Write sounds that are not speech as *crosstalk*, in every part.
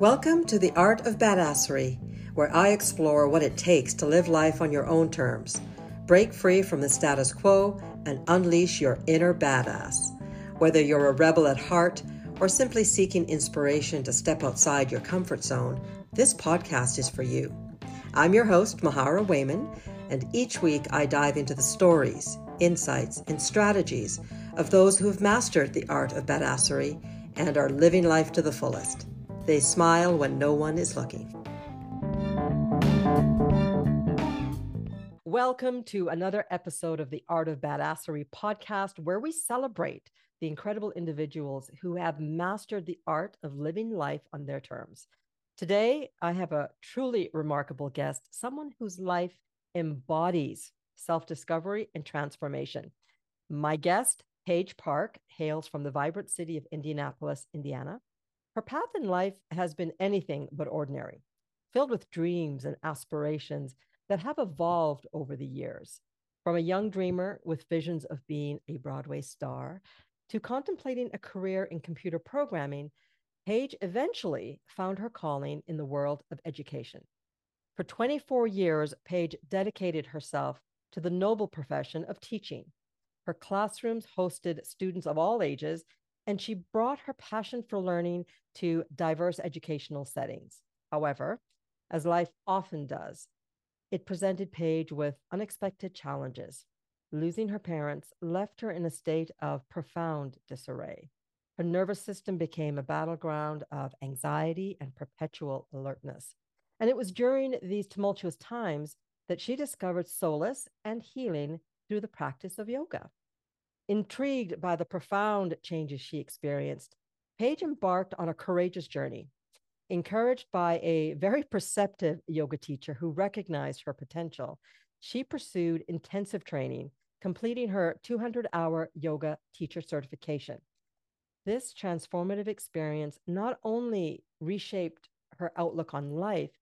Welcome to the Art of Badassery, where I explore what it takes to live life on your own terms, break free from the status quo, and unleash your inner badass. Whether you're a rebel at heart or simply seeking inspiration to step outside your comfort zone, this podcast is for you. I'm your host, Mahara Wayman, and each week I dive into the stories, insights, and strategies of those who have mastered the art of badassery and are living life to the fullest. They smile when no one is looking. Welcome to another episode of the Art of Badassery podcast, where we celebrate the incredible individuals who have mastered the art of living life on their terms. Today, I have a truly remarkable guest, someone whose life embodies self discovery and transformation. My guest, Page Park, hails from the vibrant city of Indianapolis, Indiana. Her path in life has been anything but ordinary, filled with dreams and aspirations that have evolved over the years. From a young dreamer with visions of being a Broadway star to contemplating a career in computer programming, Page eventually found her calling in the world of education. For 24 years, Page dedicated herself to the noble profession of teaching. Her classrooms hosted students of all ages and she brought her passion for learning to diverse educational settings. However, as life often does, it presented Page with unexpected challenges. Losing her parents left her in a state of profound disarray. Her nervous system became a battleground of anxiety and perpetual alertness. And it was during these tumultuous times that she discovered solace and healing through the practice of yoga. Intrigued by the profound changes she experienced, Page embarked on a courageous journey. Encouraged by a very perceptive yoga teacher who recognized her potential, she pursued intensive training, completing her 200 hour yoga teacher certification. This transformative experience not only reshaped her outlook on life,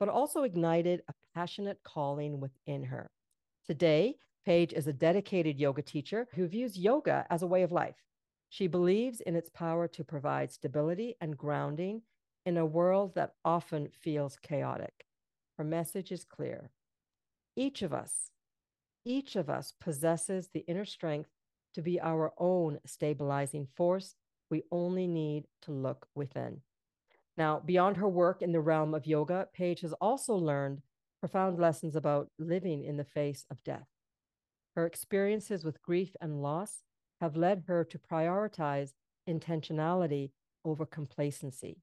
but also ignited a passionate calling within her. Today, Page is a dedicated yoga teacher who views yoga as a way of life. She believes in its power to provide stability and grounding in a world that often feels chaotic. Her message is clear. Each of us, each of us possesses the inner strength to be our own stabilizing force. We only need to look within. Now, beyond her work in the realm of yoga, Page has also learned profound lessons about living in the face of death. Her experiences with grief and loss have led her to prioritize intentionality over complacency.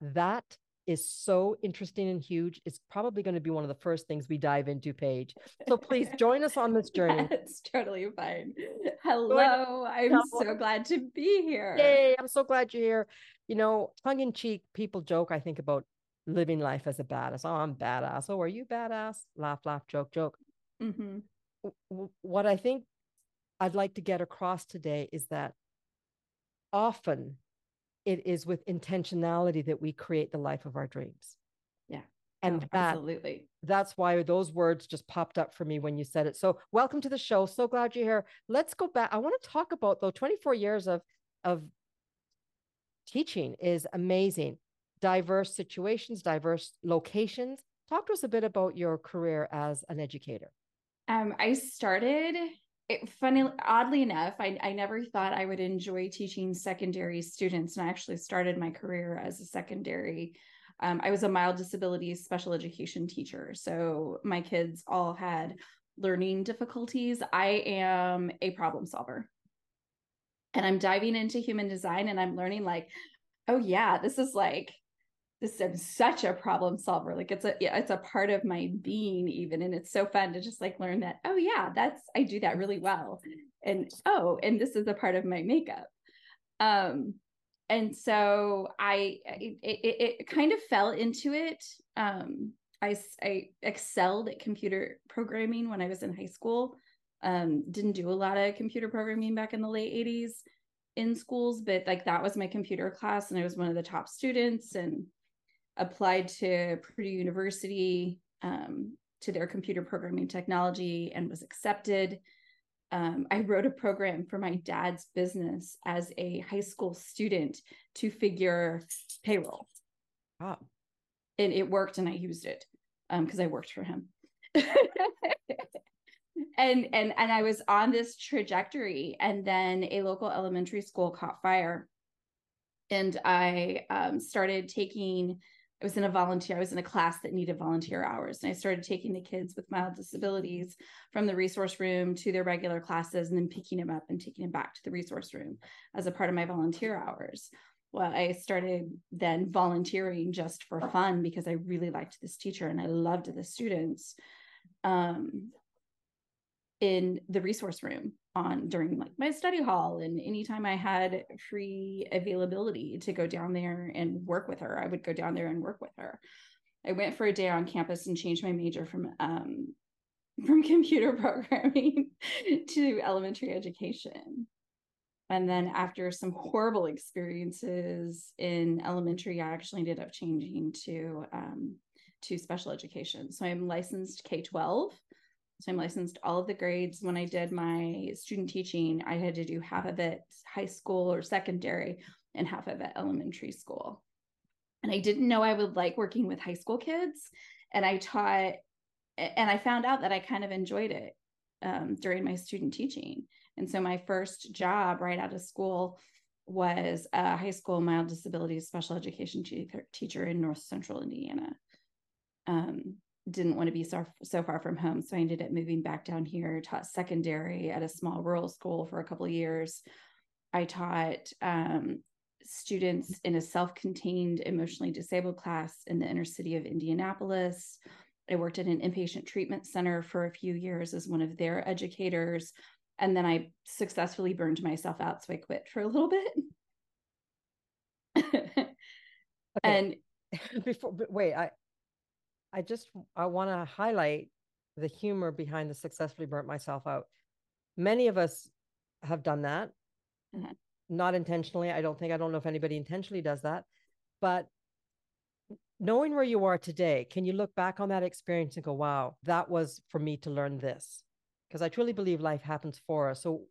That is so interesting and huge. It's probably going to be one of the first things we dive into, Page. So please *laughs* join us on this journey. It's totally fine. Hello. I'm so glad to be here. Yay. I'm so glad you're here. You know, tongue in cheek, people joke, I think, about living life as a badass. Oh, I'm badass. Oh, are you badass? Laugh, laugh, joke, joke. Mm-hmm what I think I'd like to get across today is that often it is with intentionality that we create the life of our dreams. Yeah. And oh, that, absolutely. That's why those words just popped up for me when you said it. So welcome to the show. So glad you're here. Let's go back. I want to talk about though 24 years of of teaching is amazing. Diverse situations, diverse locations. Talk to us a bit about your career as an educator. Um, I started it funny oddly enough I, I never thought i would enjoy teaching secondary students and i actually started my career as a secondary um, i was a mild disability special education teacher so my kids all had learning difficulties. I am a problem solver. And i'm diving into human design and i'm learning like oh yeah this is like this is such a problem solver like it's a it's a part of my being even and it's so fun to just like learn that oh yeah that's i do that really well and oh and this is a part of my makeup. Um and so i it, it, it kind of fell into it um i i excelled at computer programming when i was in high school. Um didn't do a lot of computer programming back in the late 80s in schools but like that was my computer class and i was one of the top students and applied to Purdue University um, to their computer programming technology and was accepted. Um, I wrote a program for my dad's business as a high school student to figure payroll. Wow. And it worked and I used it because um, I worked for him. *laughs* and and and I was on this trajectory, and then a local elementary school caught fire, and I um, started taking. I was in a volunteer. I was in a class that needed volunteer hours, and I started taking the kids with mild disabilities from the resource room to their regular classes, and then picking them up and taking them back to the resource room as a part of my volunteer hours. Well, I started then volunteering just for fun because I really liked this teacher and I loved the students. Um, in the resource room on during like my study hall and anytime I had free availability to go down there and work with her, I would go down there and work with her. I went for a day on campus and changed my major from um, *laughs* from computer *laughs* programming *laughs* to elementary education. And then after some horrible experiences in elementary, I actually ended up changing to um, to special education. So I'm licensed K 12 so I'm licensed all of the grades. When I did my student teaching, I had to do half of it high school or secondary and half of it elementary school. And I didn't know I would like working with high school kids. And I taught, and I found out that I kind of enjoyed it um, during my student teaching. And so my first job right out of school was a high school mild disability special education teacher in North Central Indiana. Um, didn't want to be so, so far from home. So I ended up moving back down here, taught secondary at a small rural school for a couple of years. I taught um, students in a self contained emotionally disabled class in the inner city of Indianapolis. I worked at an inpatient treatment center for a few years as one of their educators. And then I successfully burned myself out. So I quit for a little bit. *laughs* okay. And *laughs* before, wait, I, I just I want to highlight the humor behind the successfully burnt myself out. Many of us have done that, mm-hmm. not intentionally. I don't think I don't know if anybody intentionally does that, but knowing where you are today, can you look back on that experience and go, "Wow, that was for me to learn this"? Because I truly believe life happens for us. So,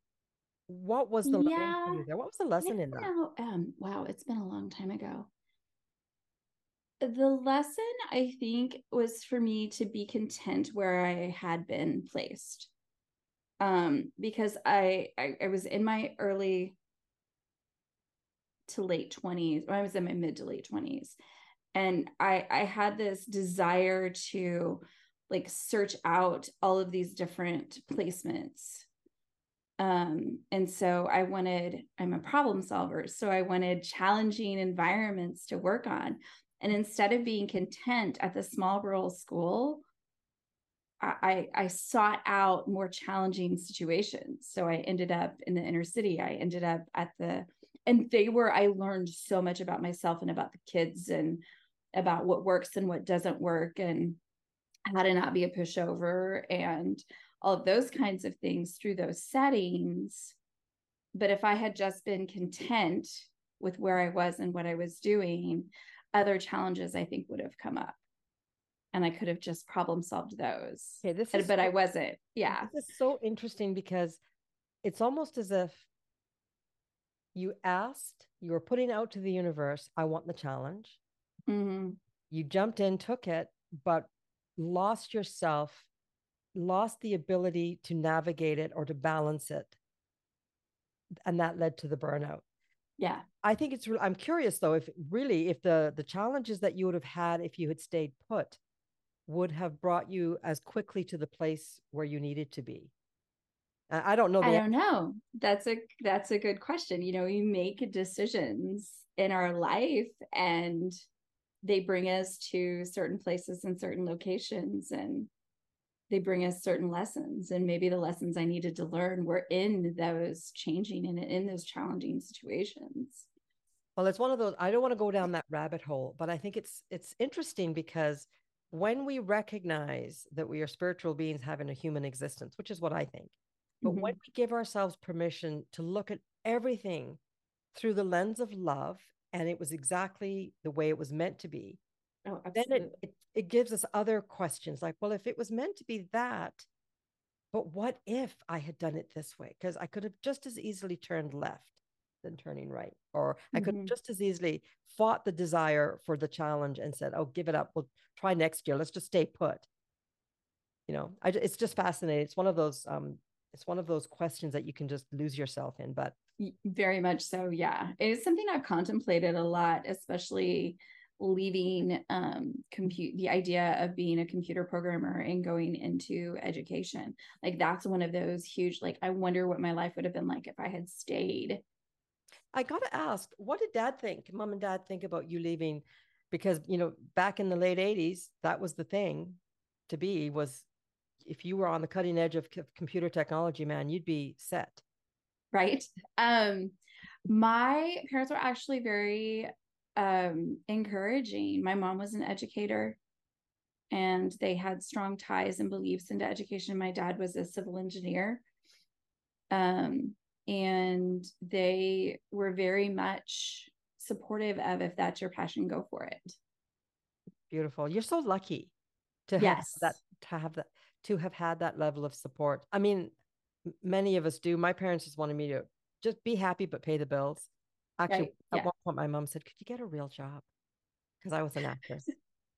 what was the yeah. there? What was the lesson in that? Um, wow, it's been a long time ago the lesson I think was for me to be content where I had been placed. Um, because I, I, I was in my early to late 20s, I was in my mid to late 20s. And I I had this desire to like search out all of these different placements. Um, and so I wanted, I'm a problem solver. So I wanted challenging environments to work on. And instead of being content at the small rural school, I, I sought out more challenging situations. So I ended up in the inner city. I ended up at the, and they were, I learned so much about myself and about the kids and about what works and what doesn't work and how to not be a pushover and all of those kinds of things through those settings. But if I had just been content with where I was and what I was doing, other challenges I think would have come up. And I could have just problem solved those. Okay, this is but so, I wasn't. Yeah. This is so interesting because it's almost as if you asked, you were putting out to the universe, I want the challenge. Mm-hmm. You jumped in, took it, but lost yourself, lost the ability to navigate it or to balance it. And that led to the burnout yeah. I think it's i'm curious though if really if the the challenges that you would have had if you had stayed put would have brought you as quickly to the place where you needed to be? I don't know i don't know. That's a that's a good question. You know we make decisions in our life and they bring us to certain places and certain locations and they bring us certain lessons and maybe the lessons i needed to learn were in those changing and in those challenging situations well it's one of those i don't want to go down that rabbit hole but i think it's it's interesting because when we recognize that we are spiritual beings having a human existence which is what i think but mm-hmm. when we give ourselves permission to look at everything through the lens of love and it was exactly the way it was meant to be Oh, then it, it, it gives us other questions like, well, if it was meant to be that, but what if I had done it this way? Because I could have just as easily turned left. than turning right. Or I could Mhm. just as easily fought the desire for the challenge and said, "Oh, give it up. We'll try next year. Let's just stay put." You know, I, it's just fascinating. It's one of those um it's one of those questions that you can just lose yourself in, but very much so yeah it is something i've contemplated a lot especially leaving um compute the idea of being a computer programmer and going into education like that's one of those huge like i wonder what my life would have been like if i had stayed I got to ask, what did dad think? Mom and dad think about you leaving? Because, you know, back in the late 80s, that was the thing to be was if you were on the cutting edge of c- computer technology, man, you'd be set. right um my parents were actually very um encouraging my mom was an educator and they had strong ties and beliefs into education my dad was a civil engineer um and they were very much supportive of if that's your passion go for it Beautiful. You're so lucky to have Yes. that to have that to have had that level of support. I mean, many of us do. My parents just wanted me to just be happy but pay the bills. Actually, Right, at yeah. one point, my mom said, "Could you get a real job?" Because I was an actress.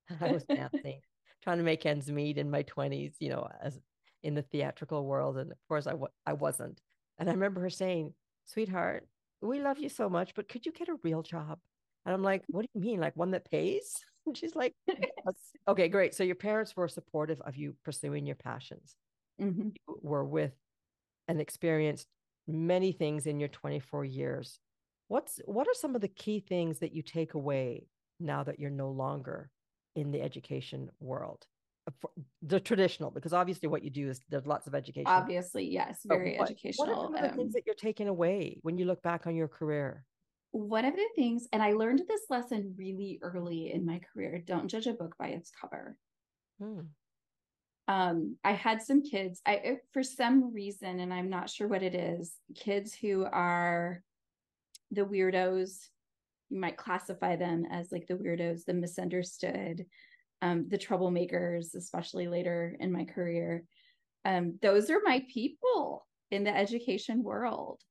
*laughs* I was dancing, trying to make ends meet in my twenties. You know, as in the theatrical world, and of course, I I wasn't. And I remember her saying, "Sweetheart, we love you so much, but could you get a real job?" And I'm like, "What do you mean? Like one that pays?" *laughs* And she's like, "Yes." Okay, great. So your parents were supportive of you pursuing your passions. Mhm. You were with and experienced many things in your 24 years. What's what are some of the key things that you take away now that you're no longer in the education world? Uh, The traditional, because obviously what you do is there's lots of education. obviously yes very what, educational What are some of the um, things that you're taking away when you look back on your career? one of the things, and I learned this lesson really early in my career don't judge a book by its cover. Hmm. Um, I had some kids, I for some reason, and I'm not sure what it is, kids who are the weirdos, you might classify them as like the weirdos, the misunderstood, um, the troublemakers, especially later in my career. Um, those are my people in the education world.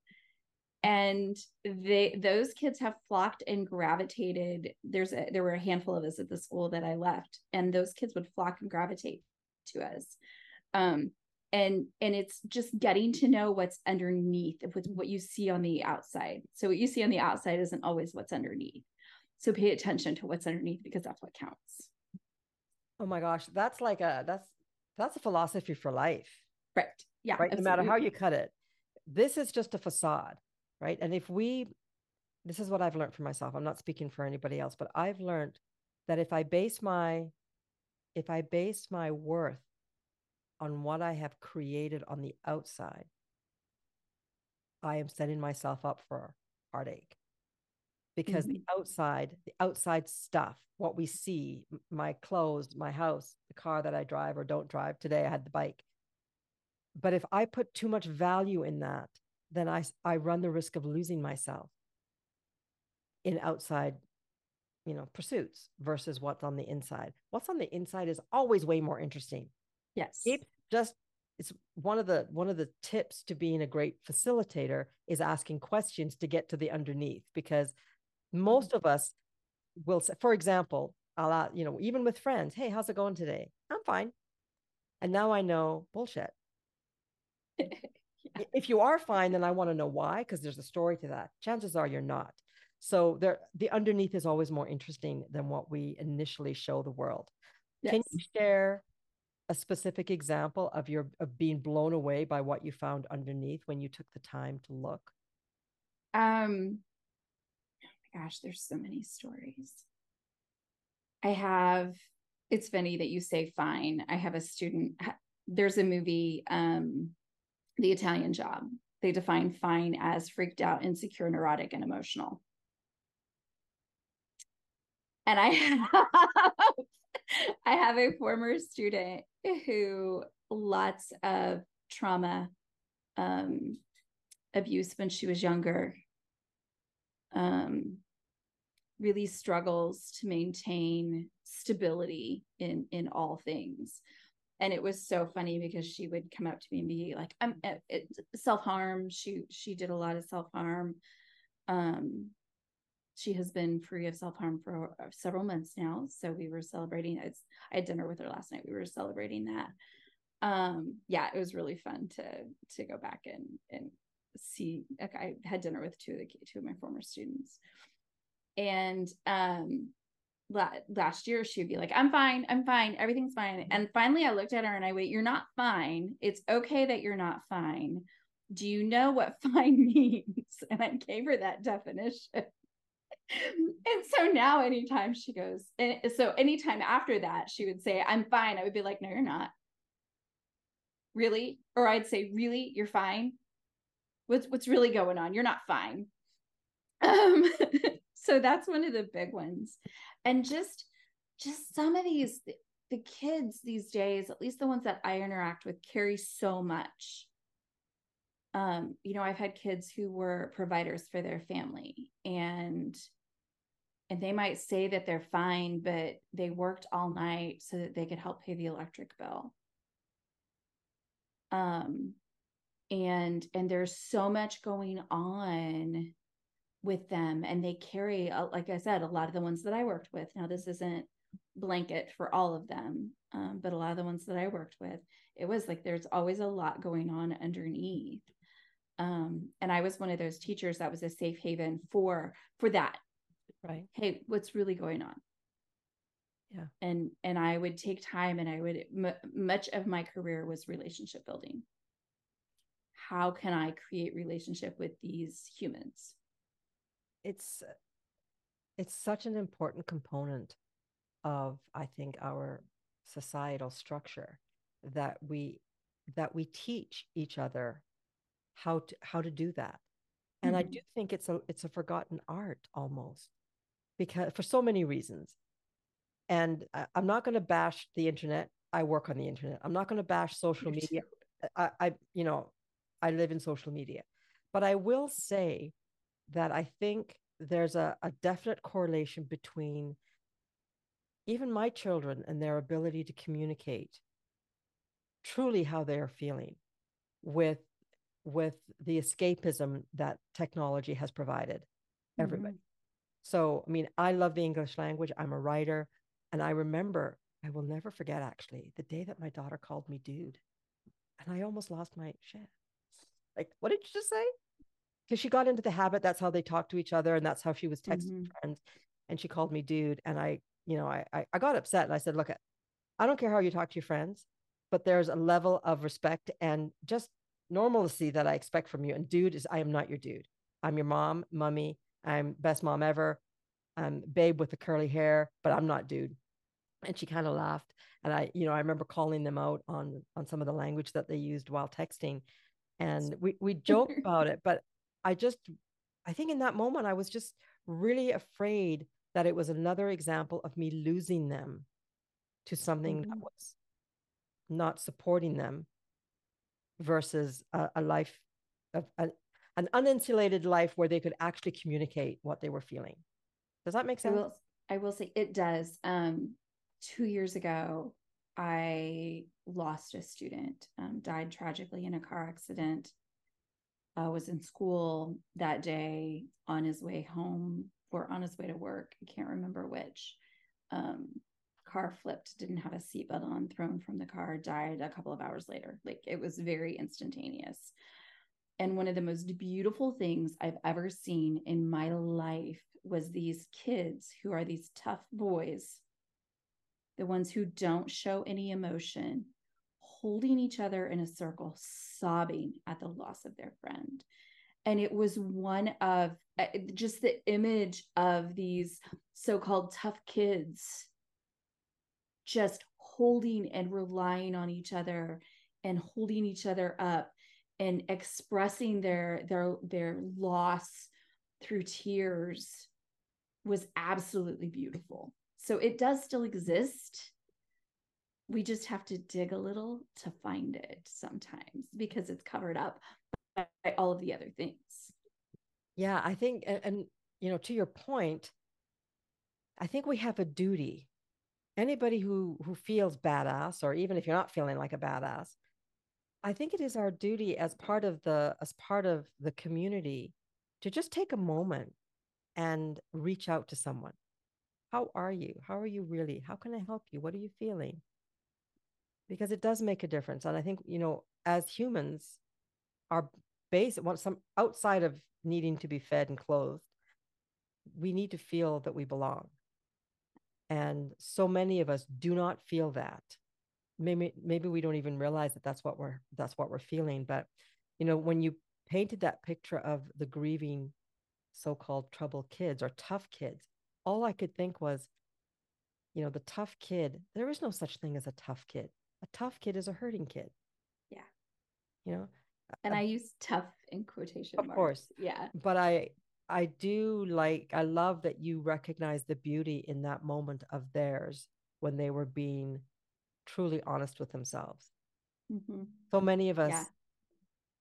And they those kids have flocked and gravitated. There's a, there were a handful of us at the school that i left and those kids would flock and gravitate to us. Um and and it's just getting to know what's underneath with what, you see on the outside so what you see on the outside isn't always what's underneath so pay attention to what's underneath because that's what counts Oh my gosh, that's like a that's that's a philosophy for life. right yeah right? No matter how you cut it. This is just a facade, right? And if we, this is what I've learned for myself. I'm not speaking for anybody else, but I've learned that if I base my, if I base my worth on what I have created on the outside, I am setting myself up for heartache because the mm-hmm. outside, the outside stuff, what we see, my clothes, my house, the car that I drive or don't drive. Today I had the bike. But if I put too much value in that, then I, I run the risk of losing myself in outside, you know, pursuits versus what's on the inside. What's on the inside is always way more interesting. Yes Keep just it's one of the one of the tips to being a great facilitator is asking questions to get to the underneath because mm-hmm. most of us will say, for example, I'll a- you know, even with friends, hey, how's it going today? I'm fine. And now I know bullshit. *laughs* I- If you are fine, then I want to know why, because there's a story to that. Chances are you're not. So there the underneath is always more interesting than what we initially show the world. Can you share a specific example of your of being blown away by what you found underneath when you took the time to look? Um, oh my gosh, there's so many stories. I have, it's funny that you say fine. I have a student, there's a movie, um, The Italian Job. They define fine as freaked out, insecure, neurotic, and emotional. And I *laughs* have, I have a former student who lots of trauma, um, abuse when she was younger, um, really struggles to maintain stability in in all things. And it was so funny because she would come up to me and be like, "I'm it, it, self harm." She she did a lot of self harm. Um, she has been free of self harm for uh, several months now. So we were celebrating. It's, I had dinner with her last night. We were celebrating that. Um, yeah, it was really fun to to go back and and see. Like I had dinner with two of the two of my former students, and um, last year she'd be like i'm fine i'm fine everything's fine and finally i looked at her and i wait you're not fine it's okay that you're not fine do you know what *laughs* fine means and i gave her that definition and so now anytime she goes and so anytime after that she would say i'm fine. I would be like no you're not. Really? Or i'd say really? You're fine? What's what's really going on? You're not fine. Um *laughs* so that's one of the big ones. And just just some of these the kids these days at least the ones that i interact with carry so much. Um you know i've had kids who were providers for their family and and they might say that they're fine but they worked all night so that they could help pay the electric bill. Um and and there's so much going on with them and they carry like i said a lot of the ones that i worked with. Now this isn't blanket for all of them um, but a lot of the ones that i worked with it was like there's always a lot going on underneath. Um, and i was one of those teachers that was a safe haven for for that right. Hey what's really going on? Yeah. And and i would take time and i would m- much of my career was relationship building. How can i create relationship with these humans? It's it's such an important component of i think our societal structure that we that we teach each other how to how to do that. And mm-hmm. i do think it's a it's a forgotten art almost because for so many reasons. And I, i'm not going to bash the internet. I work on the internet. I'm not going to bash social media. I, I you know i live in social media. But i will say that i think there's a, a definite correlation between even my children and their ability to communicate truly how they are feeling with with the escapism that technology has provided everybody. Mm-hmm. So i mean i love the english language i'm a writer and i remember i will never forget actually the day that my daughter called me dude and i almost lost my shit like what did you just say because she got into the habit. That's how they talk to each other, and that's how she was texting mm-hmm. friends. And she called me dude, and I, you know, I, I, I got upset, and I said, look, I don't care how you talk to your friends, but there's a level of respect and just normalcy that I expect from you. And dude is, I am not your dude. I'm your mom, mummy. I'm best mom ever. I'm babe with the curly hair, but I'm not dude. And she kind of laughed. And I, you know, I remember calling them out on on some of the language that they used while texting. And we we joke *laughs* about it, but I just, I think in that moment, I was just really afraid that it was another example of me losing them to something mm-hmm. that was not supporting them versus a, a life of a, an uninsulated life where they could actually communicate what they were feeling. Does that make sense? I will, I will say it does. Um, two years ago, I lost a student, um, died tragically in a car accident uh, was in school that day on his way home or on his way to work. I can't remember which. Um, car flipped, didn't have a seatbelt on, thrown from the car, died a couple of hours later. Like it was very instantaneous. And one of the most beautiful things I've ever seen in my life was these kids who are these tough boys, the ones who don't show any emotion, holding each other in a circle, sobbing at the loss of their friend. And it was one of uh, just the image of these so called tough kids just holding and relying on each other and holding each other up and expressing their their their loss through tears was absolutely beautiful so it does still exist we just have to dig a little to find it sometimes because it's covered up by all of the other things. Yeah, I think, and, and, you know, to your point, I think we have a duty. Anybody who who feels badass, or even if you're not feeling like a badass, I think it is our duty as part of the as part of the community to just take a moment and reach out to someone. How are you? How are you really? How can I help you? What are you feeling? Because it does make a difference. And I think, you know, as humans, our base, some outside of needing to be fed and clothed, we need to feel that we belong. And so many of us do not feel that. Maybe maybe we don't even realize that that's what we're that's what we're feeling. But you know, when you painted that picture of the grieving so-called troubled kids or tough kids, all I could think was, you know, the tough kid. There is no such thing as a tough kid. A tough kid is a hurting kid. Yeah. You know, and I use tough in quotation marks. of marks. course. Yeah. But I I do like, I love that you recognize the beauty in that moment of theirs when they were being truly honest with themselves. Mm-hmm. So many of us yeah.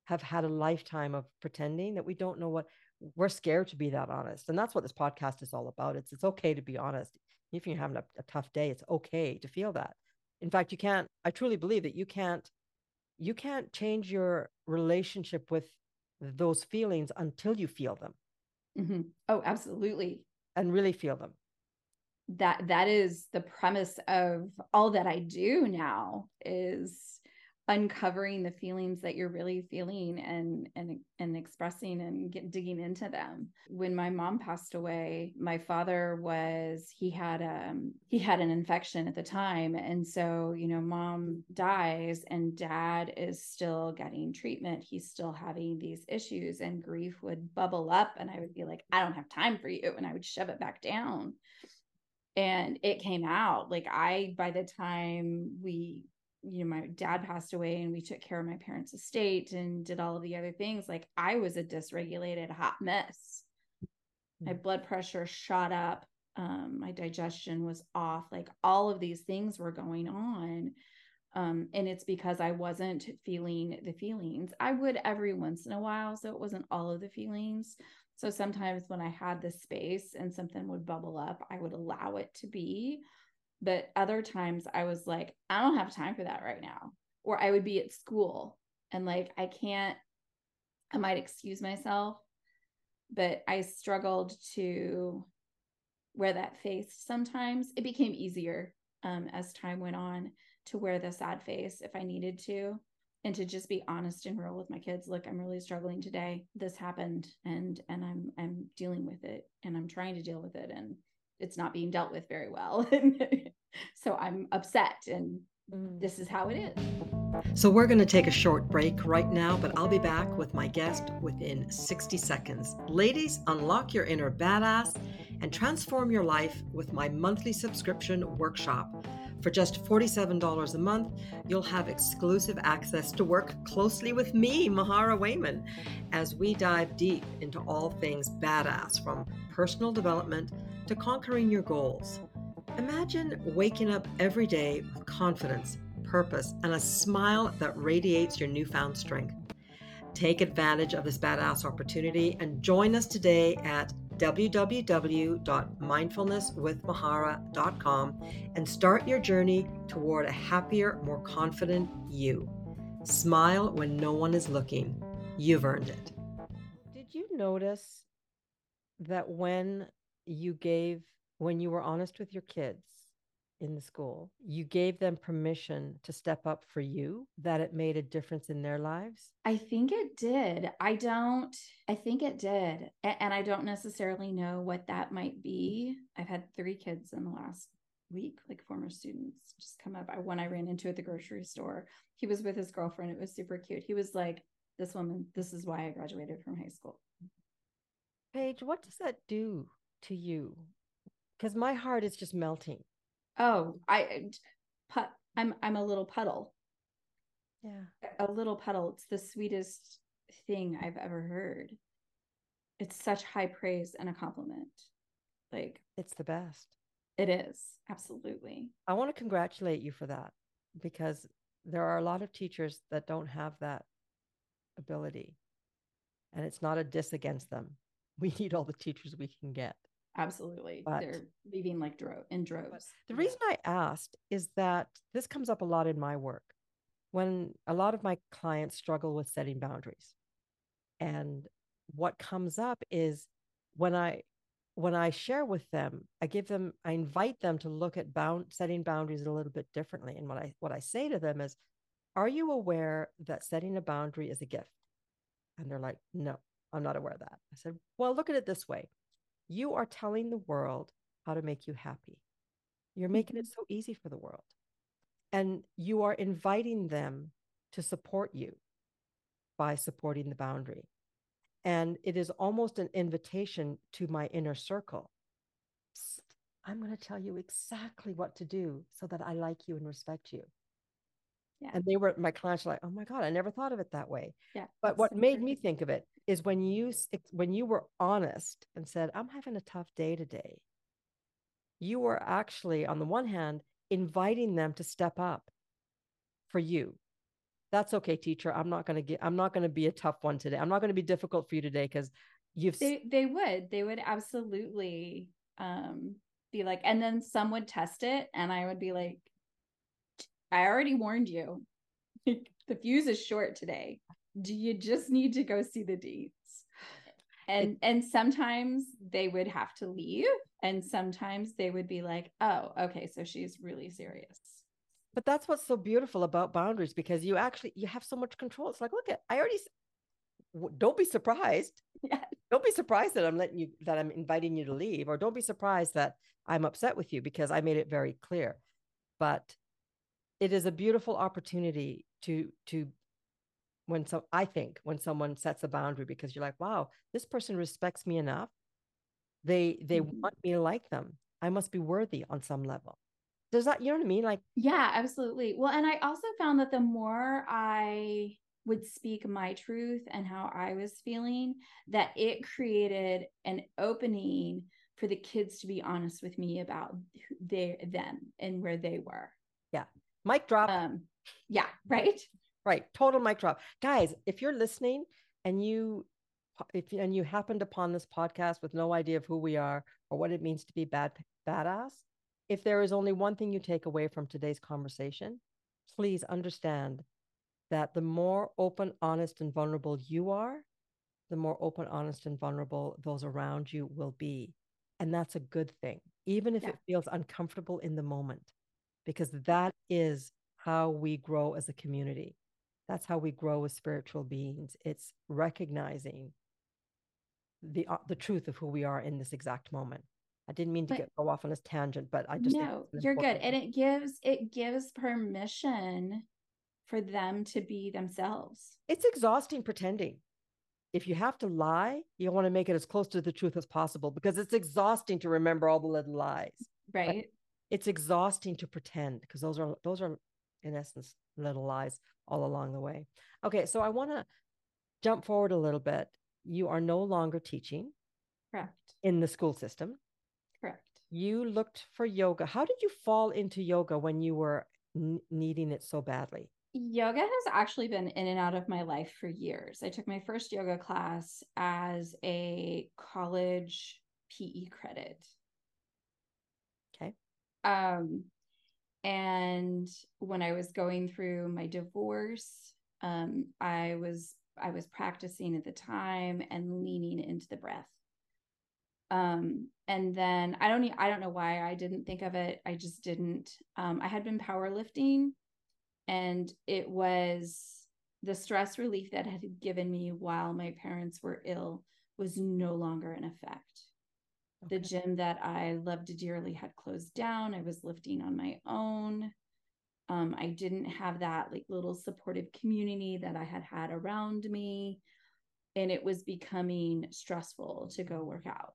have had a lifetime of pretending that we don't know what we're scared to be that honest. And that's what this podcast is all about. It's it's okay to be honest. If you're having a, a tough day, it's okay to feel that. In fact, you can't, I truly believe that you can't, you can't change your relationship with those feelings until you feel them. Mm-hmm. Oh, absolutely. And really feel them. That that is the premise of all that I do now is uncovering the feelings that you're really feeling and and and expressing and get, digging into them. When my mom passed away my father was he had um he had an infection at the time. And so you know mom dies and dad is still getting treatment. He's still having these issues and grief would bubble up and i would be like i don't have time for you. And i would shove it back down and it came out like i by the time we you know my dad passed away and we took care of my parents estate and did all of the other things like i was a dysregulated hot mess my hmm. blood pressure shot up um, my digestion was off like all of these things were going on um, and it's because i wasn't feeling the feelings i would every once in a while so it wasn't all of the feelings so sometimes when i had the space and something would bubble up i would allow it to be but other times I was like, I don't have time for that right now. Or I would be at school and like, I can't, I might excuse myself, but I struggled to wear that face sometimes. It became easier um, as time went on to wear the sad face if I needed to and to just be honest and real with my kids look i'm really struggling today this happened and and i'm i'm dealing with it and i'm trying to deal with it and it's not being dealt with very well. *laughs* so I'm upset and mm. this is how it is. So we're going to take a short break right now, but I'll be back with my guest within 60 seconds. Ladies, unlock your inner badass and transform your life with my monthly subscription workshop. For just $47 a month, you'll have exclusive access to work closely with me, Mahara Wayman, as we dive deep into all things badass from personal development to conquering your goals. Imagine waking up every day with confidence, purpose, and a smile that radiates your newfound strength. Take advantage of this badass opportunity and join us today at www.mindfulnesswithmahara.com and start your journey toward a happier, more confident you. Smile when no one is looking. You've earned it. Did you notice that when you gave when you were honest with your kids in the school, you gave them permission to step up for you, that it made a difference in their lives? I think it did. I don't, I think it did. And I don't necessarily know what that might be. I've had three kids in the last week, like former students just come up. I, one I ran into at the grocery store, he was with his girlfriend. It was super cute. He was like, This woman, this is why I graduated from high school. Page, what does that do to you? Because my heart is just melting. Oh, I put I'm I'm a little puddle. Yeah. A little puddle. It's the sweetest thing I've ever heard. It's such high praise and a compliment. Like it's the best. It is. Absolutely. I want to congratulate you for that because there are a lot of teachers that don't have that ability. And it's not a diss against them. *laughs* We need all the teachers we can get. Absolutely. But, They're leaving like dro- in droves. The reason I asked is that this comes up a lot in my work when a lot of my clients struggle with setting boundaries. And what comes up is when I when I share with them, I give them, I invite them to look at bound setting boundaries a little bit differently. And what I what I say to them is, are you aware that setting a boundary is a gift? And they're like, no, I'm not aware of that. I said, well, look at it this way. You are telling the world how to make you happy. You're making mm-hmm. it so easy for the world. And you are inviting them to support you by supporting the boundary. And it is almost an invitation to my inner circle. I'm going to tell you exactly what to do so that I like you and respect you. Yeah. And they were my clients were like, "Oh my god, I never thought of it that way." Yeah. But what made me think of it is when you when you were honest and said, "I'm having a tough day today." You were actually on the one hand inviting them to step up for you. That's okay teacher. I'm not going to get i'm not going to be a tough one today. I'm not going to be difficult for you today because you've they, they would. They would absolutely um be like and then some would test it and i would be like i already warned you. *laughs* The fuse is short today do you just need to go see the deeds and and sometimes they would have to leave and sometimes they would be like oh okay so she's really serious. But that's what's so beautiful about boundaries because you actually you have so much control. It's like look at i already don't be surprised. *laughs* Yeah. don't be surprised that i'm letting you that i'm inviting you to leave or don't be surprised that i'm upset with you because i made it very clear. But it is a beautiful opportunity to to when so i think when someone sets a boundary because you're like wow this person respects me enough they they mm-hmm. want me to like them i must be worthy on some level does that, you know what I mean? Like, yeah, absolutely. Well, and I also found that the more I would speak my truth and how I was feeling, that it created an opening for the kids to be honest with me about their them and where they were. Yeah. Mic drop. Um, yeah, right. Right. Total mic drop. Guys, if you're listening and you if and you happened upon this podcast with no idea of who we are or what it means to be bad badass, if there is only one thing you take away from today's conversation, please understand that the more open, honest, and vulnerable you are, the more open, honest, and vulnerable those around you will be. And that's a good thing, even if yeah. it feels uncomfortable in the moment, because that is how we grow as a community. That's how we grow as spiritual beings. It's recognizing the uh, the truth of who we are in this exact moment. I didn't mean to but, get go off on this tangent, but I just no, you're good, and it gives it gives permission for them to be themselves. It's exhausting pretending. If you have to lie, you want to make it as close to the truth as possible because it's exhausting to remember all the little lies. Right. right? It's exhausting to pretend because those are those are in essence little lies all along the way. Okay, so I want to jump forward a little bit. You are no longer teaching. Correct. In the school system. Correct. You looked for yoga. How did you fall into yoga when you were n- needing it so badly? Yoga has actually been in and out of my life for years. I took my first yoga class as a college PE credit. Okay. Um, and when I was going through my divorce, um, I was I was practicing at the time and leaning into the breath. Um and then i don't i don't know why i didn't think of it. I just didn't. Um i had been powerlifting and it was the stress relief that had given me while my parents were ill was no longer in effect okay. the gym that i loved dearly had closed down i was lifting on my own um, i didn't have that like little supportive community that i had had around me and it was becoming stressful to go work out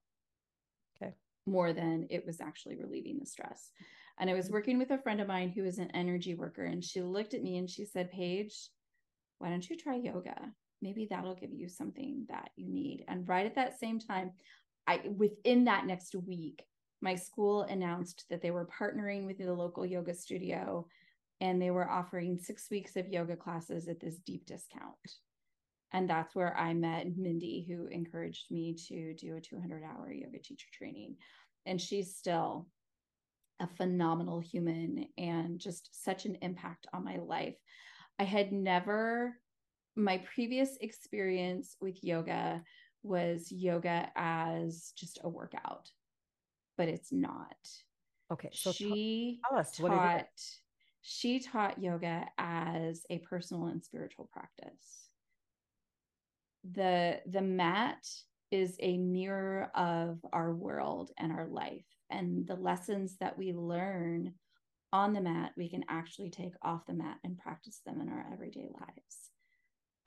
Okay. more than it was actually relieving the stress. And I was working with a friend of mine who is an energy worker, and she looked at me and she said, Page, why don't you try yoga? Maybe that'll give you something that you need. And right at that same time, I within that next week, my school announced that they were partnering with the local yoga studio and they were offering six weeks of yoga classes at this deep discount. And that's where I met Mindy, who encouraged me to do a 200 hour yoga teacher training. And she's still a phenomenal human and just such an impact on my life. I had never, my previous experience with yoga was yoga as just a workout, but it's not. Okay. So she tell us, taught she taught yoga as a personal and spiritual practice. The the mat is a mirror of our world and our life and the lessons that we learn on the mat we can actually take off the mat and practice them in our everyday lives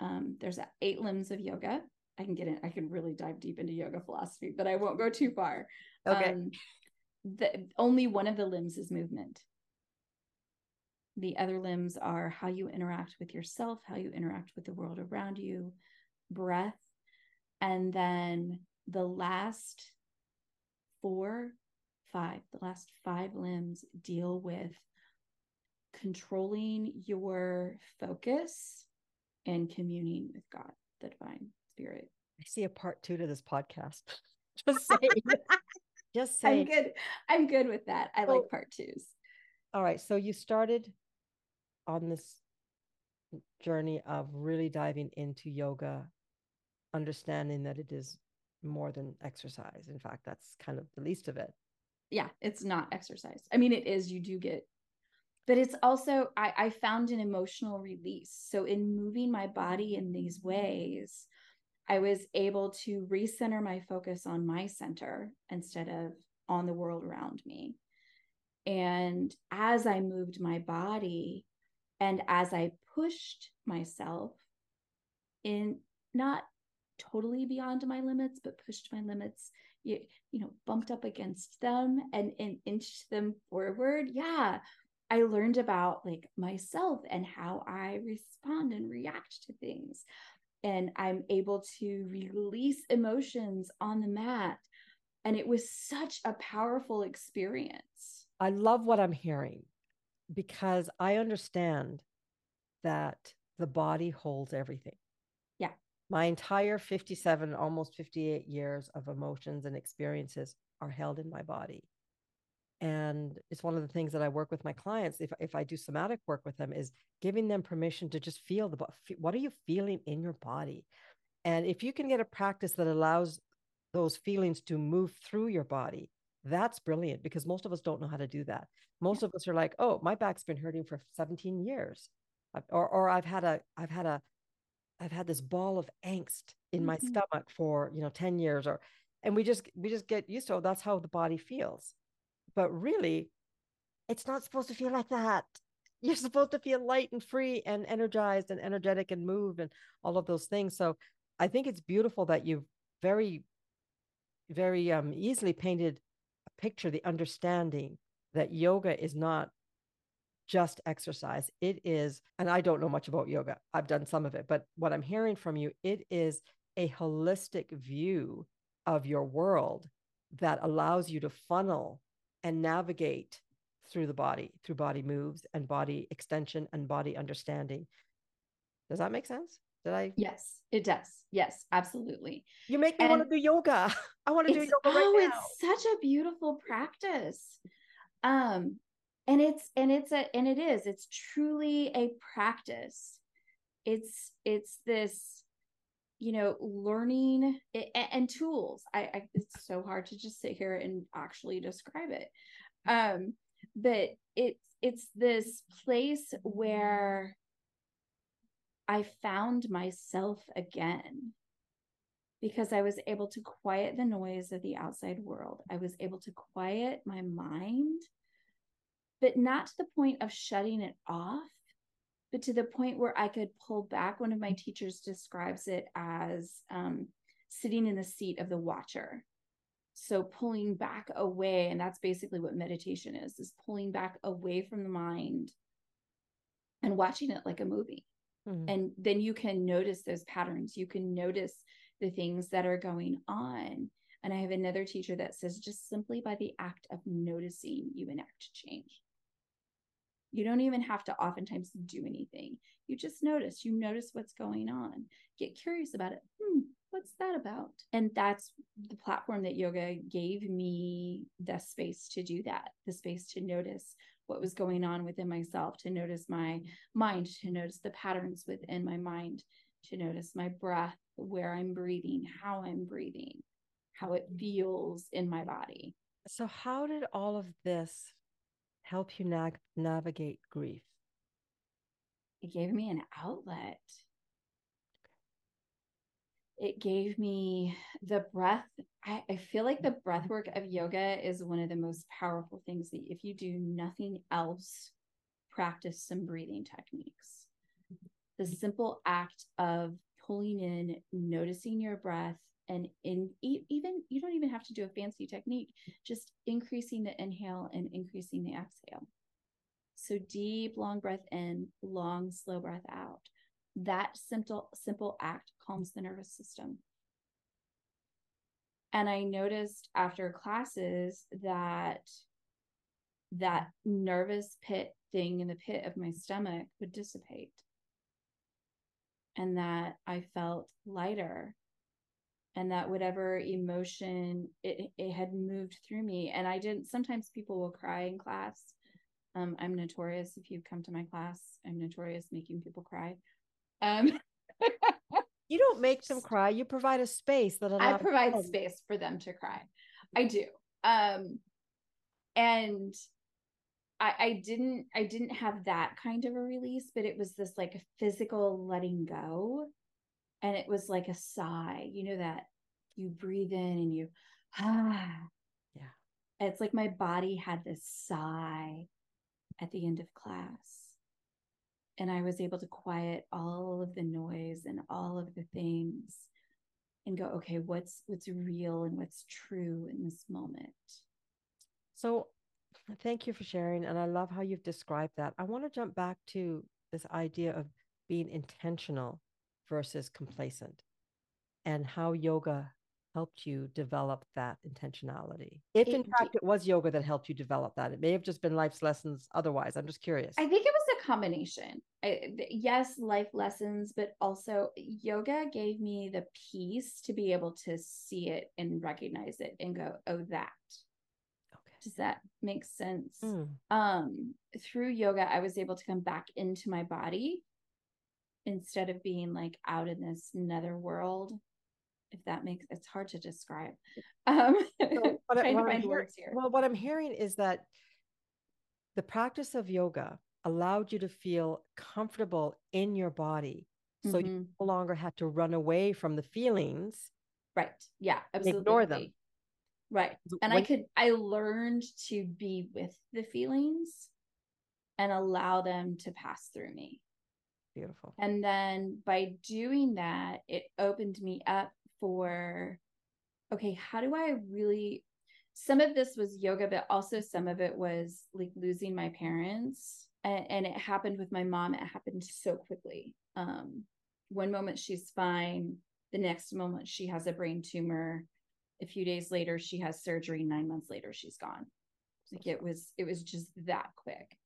um, there's eight limbs of yoga i can get in i can really dive deep into yoga philosophy but i won't go too far. Okay. um, the, only one of the limbs is movement. The other limbs are how you interact with yourself how you interact with the world around you breath. And then the last four five the last five limbs deal with controlling your focus and communing with god the divine spirit I see a part two to this podcast. *laughs* *laughs* Just saying. Just saying. i'm good i'm good with that i So- like part twos All right. So you started on this journey of really diving into yoga, understanding that it is more than exercise. In fact, that's kind of the least of it. yeah it's not exercise i mean it is you do get but it's also I, I found an emotional release so in moving my body in these ways i was able to recenter my focus on my center instead of on the world around me. And as i moved my body and as i pushed myself in not totally beyond my limits but pushed my limits you, you know bumped up against them and and inched them forward yeah i learned about like myself and how i respond and react to things and i'm able to release emotions on the mat and it was such a powerful experience I love what I'm hearing because I understand that the body holds everything. Yeah. My entire 57, almost 58 years of emotions and experiences are held in my body. And it's one of the things that I work with my clients. If, if I do somatic work with them, is giving them permission to just feel the what are you feeling in your body? And if you can get a practice that allows those feelings to move through your body, that's brilliant because most of us don't know how to do that. Most of us are like, "Oh, my back's been hurting for 17 years." Or or I've had a I've had a I've had this ball of angst in my Mhm. stomach for, you know, 10 years or and we just we just get used to oh, that's how the body feels. But really, it's not supposed to feel like that. You're supposed to feel light and free and energized and energetic and move and all of those things. So I think it's beautiful that you've very, very um, easily painted a picture, the understanding that yoga is not just exercise. It is, and I don't know much about yoga. I've done some of it, but what I'm hearing from you, it is a holistic view of your world that allows you to funnel and navigate through the body, through body moves and body extension and body understanding. Does that make sense? Did I? yes it does yes absolutely You make me want to do yoga. *laughs* I want to do yoga right oh now. it's such a beautiful practice um and it's and it's a and it is it's truly a practice it's it's this you know learning a- and, tools I, I it's so hard to just sit here and actually describe it um but it's it's this place where i found myself again because I was able to quiet the noise of the outside world. I was able to quiet my mind, but not to the point of shutting it off, but to the point where I could pull back. One of my teachers describes it as um, sitting in the seat of the watcher. So pulling back away, and that's basically what meditation is: is pulling back away from the mind and watching it like a movie Mhm. and then you can notice those patterns you can notice the things that are going on and i have another teacher that says just simply by the act of noticing you enact change you don't even have to oftentimes do anything. You just notice you notice what's going on. Get curious about it. Hmm what's that about? And that's the platform that yoga gave me the space to do that the space to notice what was going on within myself to notice my mind to notice the patterns within my mind to notice my breath where I'm breathing, how I'm breathing, how it feels in my body. So, how did all of this help you na- navigate grief? It gave me an outlet. It gave me the breath. I, I feel like the breath work of yoga is one of the most powerful things that if you do nothing else, practice some breathing techniques. The simple act of pulling in, noticing your breath, and in even you don't even have to do a fancy technique just increasing the inhale and increasing the exhale. So deep long breath in long slow breath out. That simple simple act calms the nervous system. And i noticed after classes that that nervous pit thing in the pit of my stomach would dissipate. And that i felt lighter and that whatever emotion it, it had moved through me. And i didn't sometimes people will cry in class. Um, i'm notorious if you come to my class i'm notorious making people cry. Um, *laughs* you don't make them cry you provide a space that i provide them. space for them to cry. I do. Um, and I, I didn't I didn't have that kind of a release, but it was this like a physical letting go and it was like a sigh you know that you breathe in and you ah. Yeah. It's like my body had this sigh at the end of class and i was able to quiet all of the noise and all of the things and go okay what's what's real and what's true in this moment? So thank you for sharing and i love how you've described that. I want to jump back to this idea of being intentional versus complacent and how yoga helped you develop that intentionality. If in fact it was yoga that helped you develop that it may have just been life's lessons otherwise i'm just curious. I think it was a combination. I, yes life lessons but also yoga gave me the peace to be able to see it and recognize it and go oh that. Okay. Does that make sense? Mm. um through yoga i was able to come back into my body instead of being like out in this nether world if that makes it's hard to describe. Um so *laughs* what, I, what hear, well what i'm hearing is that the practice of yoga allowed you to feel comfortable in your body so mm-hmm. you no longer had to run away from the feelings right. Yeah absolutely ignore them. right. And when, i could i learned to be with the feelings and allow them to pass through me Beautiful. And then by doing that, it opened me up for okay, how do I really some of this was yoga, but also some of it was like losing my parents. And, and it happened with my mom. It happened so quickly. Um, one moment she's fine, the next moment she has a brain tumor. A few days later, she has surgery. Nine months later, she's gone. Like it was, it was just that quick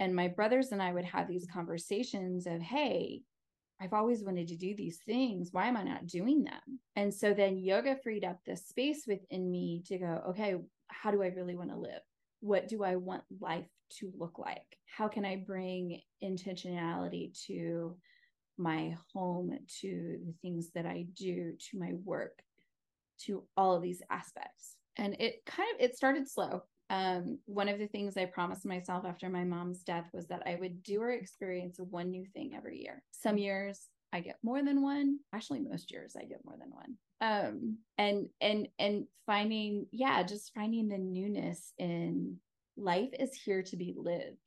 and my brothers and I would have these conversations of, hey, I've always wanted to do these things. Why am I not doing them? And so then yoga freed up the space within me to go, okay, how do I really want to live? What do I want life to look like? How can I bring intentionality to my home, to the things that I do, to my work, to all of these aspects? And it kind of it started slow um, one of the things I promised myself after my mom's death was that I would do or experience one new thing every year. Some years I get more than one. Actually, most years I get more than one. Um, and and and finding, yeah, just finding the newness in life is here to be lived.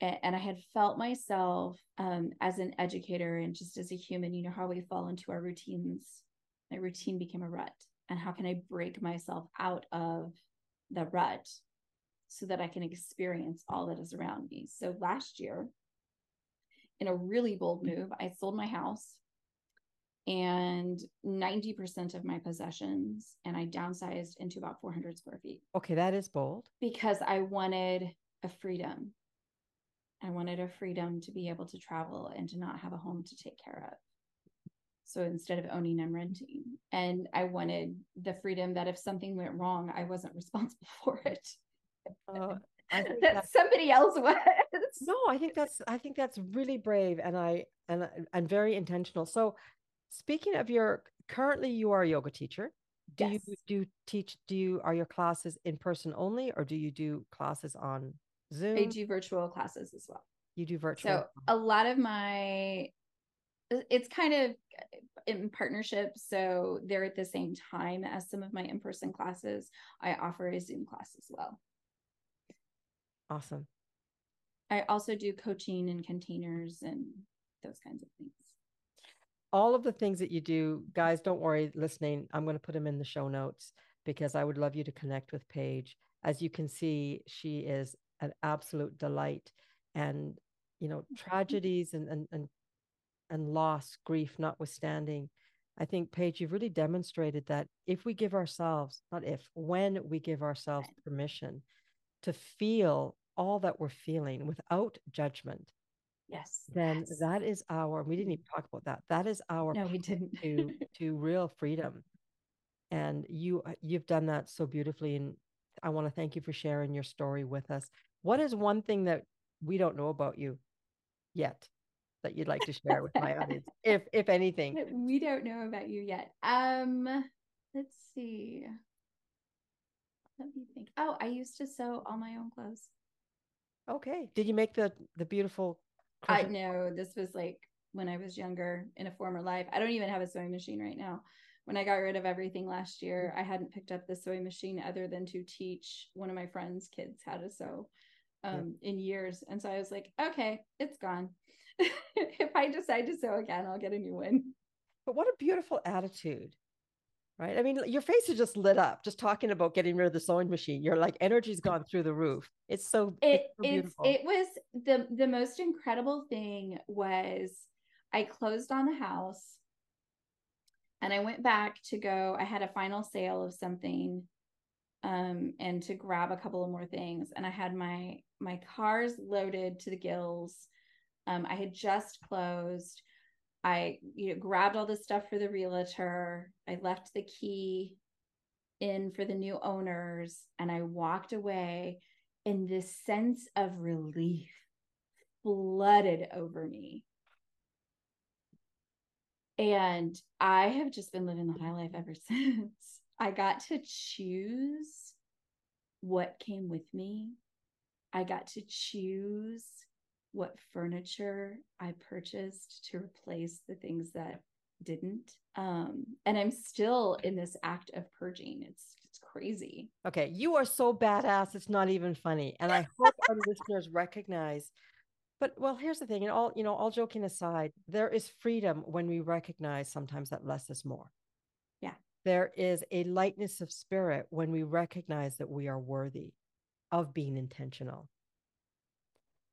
And, I had felt myself um, as an educator and just as a human, you know how we fall into our routines. My routine became a rut, and how can I break myself out of the rut so that I can experience all that is around me. So last year, in a really bold mm-hmm. move, I sold my house and 90% of my possessions, and I downsized into about 400 square feet. Okay, that is bold. Because I wanted a freedom. I wanted a freedom to be able to travel and to not have a home to take care of. So instead of owning, I'm renting. And I wanted the freedom that if something went wrong, I wasn't *laughs* responsible for it. Uh, *laughs* that somebody else was. No, I think that's I think that's really brave and I and and very intentional. So Speaking of your currently you are a yoga teacher. Do Yes. you do you teach do you are your classes in person only or do you do classes on Zoom? I do virtual classes as well. You do virtual. So a lot of my it's kind of in partnership. So they're at the same time as some of my in-person classes. I offer a Zoom class as well. Awesome. I also do coaching and containers and those kinds of things. all of the things that you do, guys, don't worry, listening. I'm going to put them in the show notes because I would love you to connect with Page. As you can see, she is an absolute delight. And, you know, *laughs* tragedies and, and, and, and loss, grief notwithstanding, I think, Page, you've really demonstrated that if we give ourselves, not if, when we give ourselves permission to feel all that we're feeling without judgment, Yes. then yes. that is our we didn't even talk about that that is our No, we didn't. to *laughs* to real freedom and you uh, you've done that so beautifully and i want to thank you for sharing your story with us what is one thing that we don't know about you yet that you'd like to share with my audience *laughs* if if anything we don't know about you yet. Um, let's see. Let me think. Oh, I used to sew all my own clothes. Okay did you make the the beautiful I know this was like when I was younger in a former life. I don't even have a sewing machine right now. When I got rid of everything last year, I hadn't picked up the sewing machine other than to teach one of my friends' kids how to sew um, in years. And so I was like, okay, it's gone. *laughs* if I decide to sew again, I'll get a new one. but what a beautiful attitude right? I mean your face is just lit up just talking about getting rid of the sewing machine you're like energy's gone through the roof. It's so it it's so it was the the most incredible thing was I closed on the house and I went back to go I had a final sale of something um and to grab a couple of more things and I had my my cars loaded to the gills. Um I had just closed I you know grabbed all the stuff for the realtor I left the key in for the new owners and I walked away and this sense of relief flooded over me. And I have just been living the high life ever *laughs* since. I got to choose what came with me. I got to choose what furniture I purchased to replace the things that didn't. Um, and I'm still in this act of purging. It's it's crazy. Okay, you are so badass. It's not even funny. And I *laughs* hope our listeners recognize. But well, here's the thing, and all you know, all joking aside, there is freedom when we recognize sometimes that less is more. Yeah. There is a lightness of spirit when we recognize that we are worthy of being intentional.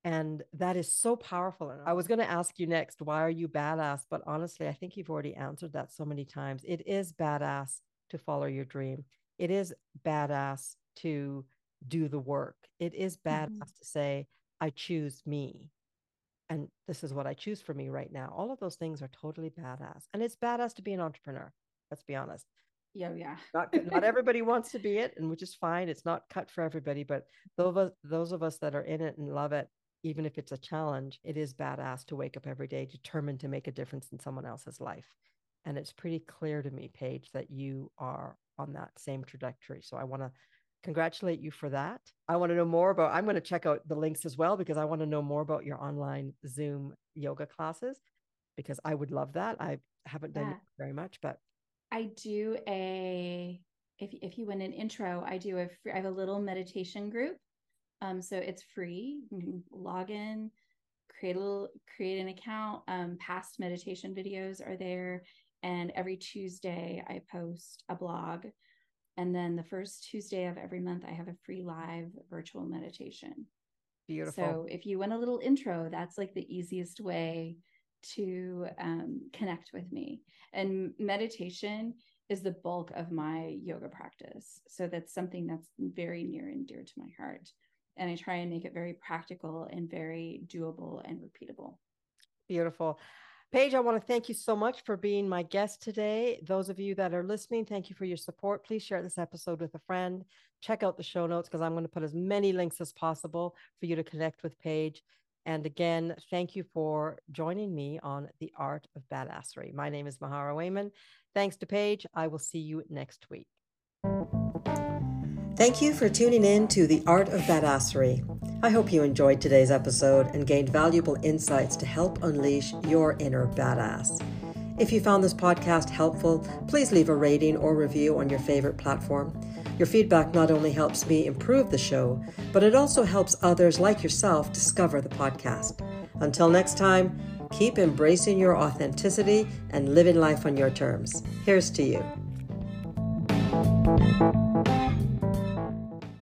And that is so powerful. And I was going to ask you next, why are you badass? But honestly, I think you've already answered that so many times. It is badass to follow your dream. It is badass to do the work. It is badass Mhm. to say, I choose me. And this is what I choose for me right now. All of those things are totally badass. And it's badass to be an entrepreneur. Let's be honest. Yeah, yeah. Not, not *laughs* everybody wants to be it, and which is fine. It's not cut for everybody, but those of us, those of us that are in it and love it, even if it's a challenge, it is badass to wake up every day determined to make a difference in someone else's life. And it's pretty clear to me, Page, that you are on that same trajectory. So I want to congratulate you for that. I want to know more about, I'm going to check out the links as well because I want to know more about your online Zoom yoga classes because I would love that. I haven't done Yeah. it very much, but I do a if if you win an intro, I do a free, I have a little meditation group. Um, so it's free. You can log in, create a little create an account. Um, past meditation videos are there, and every Tuesday I post a blog. And then the first Tuesday of every month, I have a free live virtual meditation. beautiful. So if you want a little intro, that's like the easiest way to um, connect with me. And meditation is the bulk of my yoga practice. So that's something that's very near and dear to my heart. And I try and make it very practical and very doable and repeatable. Beautiful. Page, I want to thank you so much for being my guest today. Those of you that are listening, thank you for your support. Please share this episode with a friend. Check out the show notes because I'm going to put as many links as possible for you to connect with Page. And again, thank you for joining me on The Art of Badassery. My name is Mahara Wayman. Thanks to Page. I will see you next week. Thank you for tuning in to The Art of Badassery. I hope you enjoyed today's episode and gained valuable insights to help unleash your inner badass. If you found this podcast helpful, please leave a rating or review on your favorite platform. Your feedback not only helps me improve the show, but it also helps others like yourself discover the podcast. Until next time, keep embracing your authenticity and living life on your terms. Here's to you.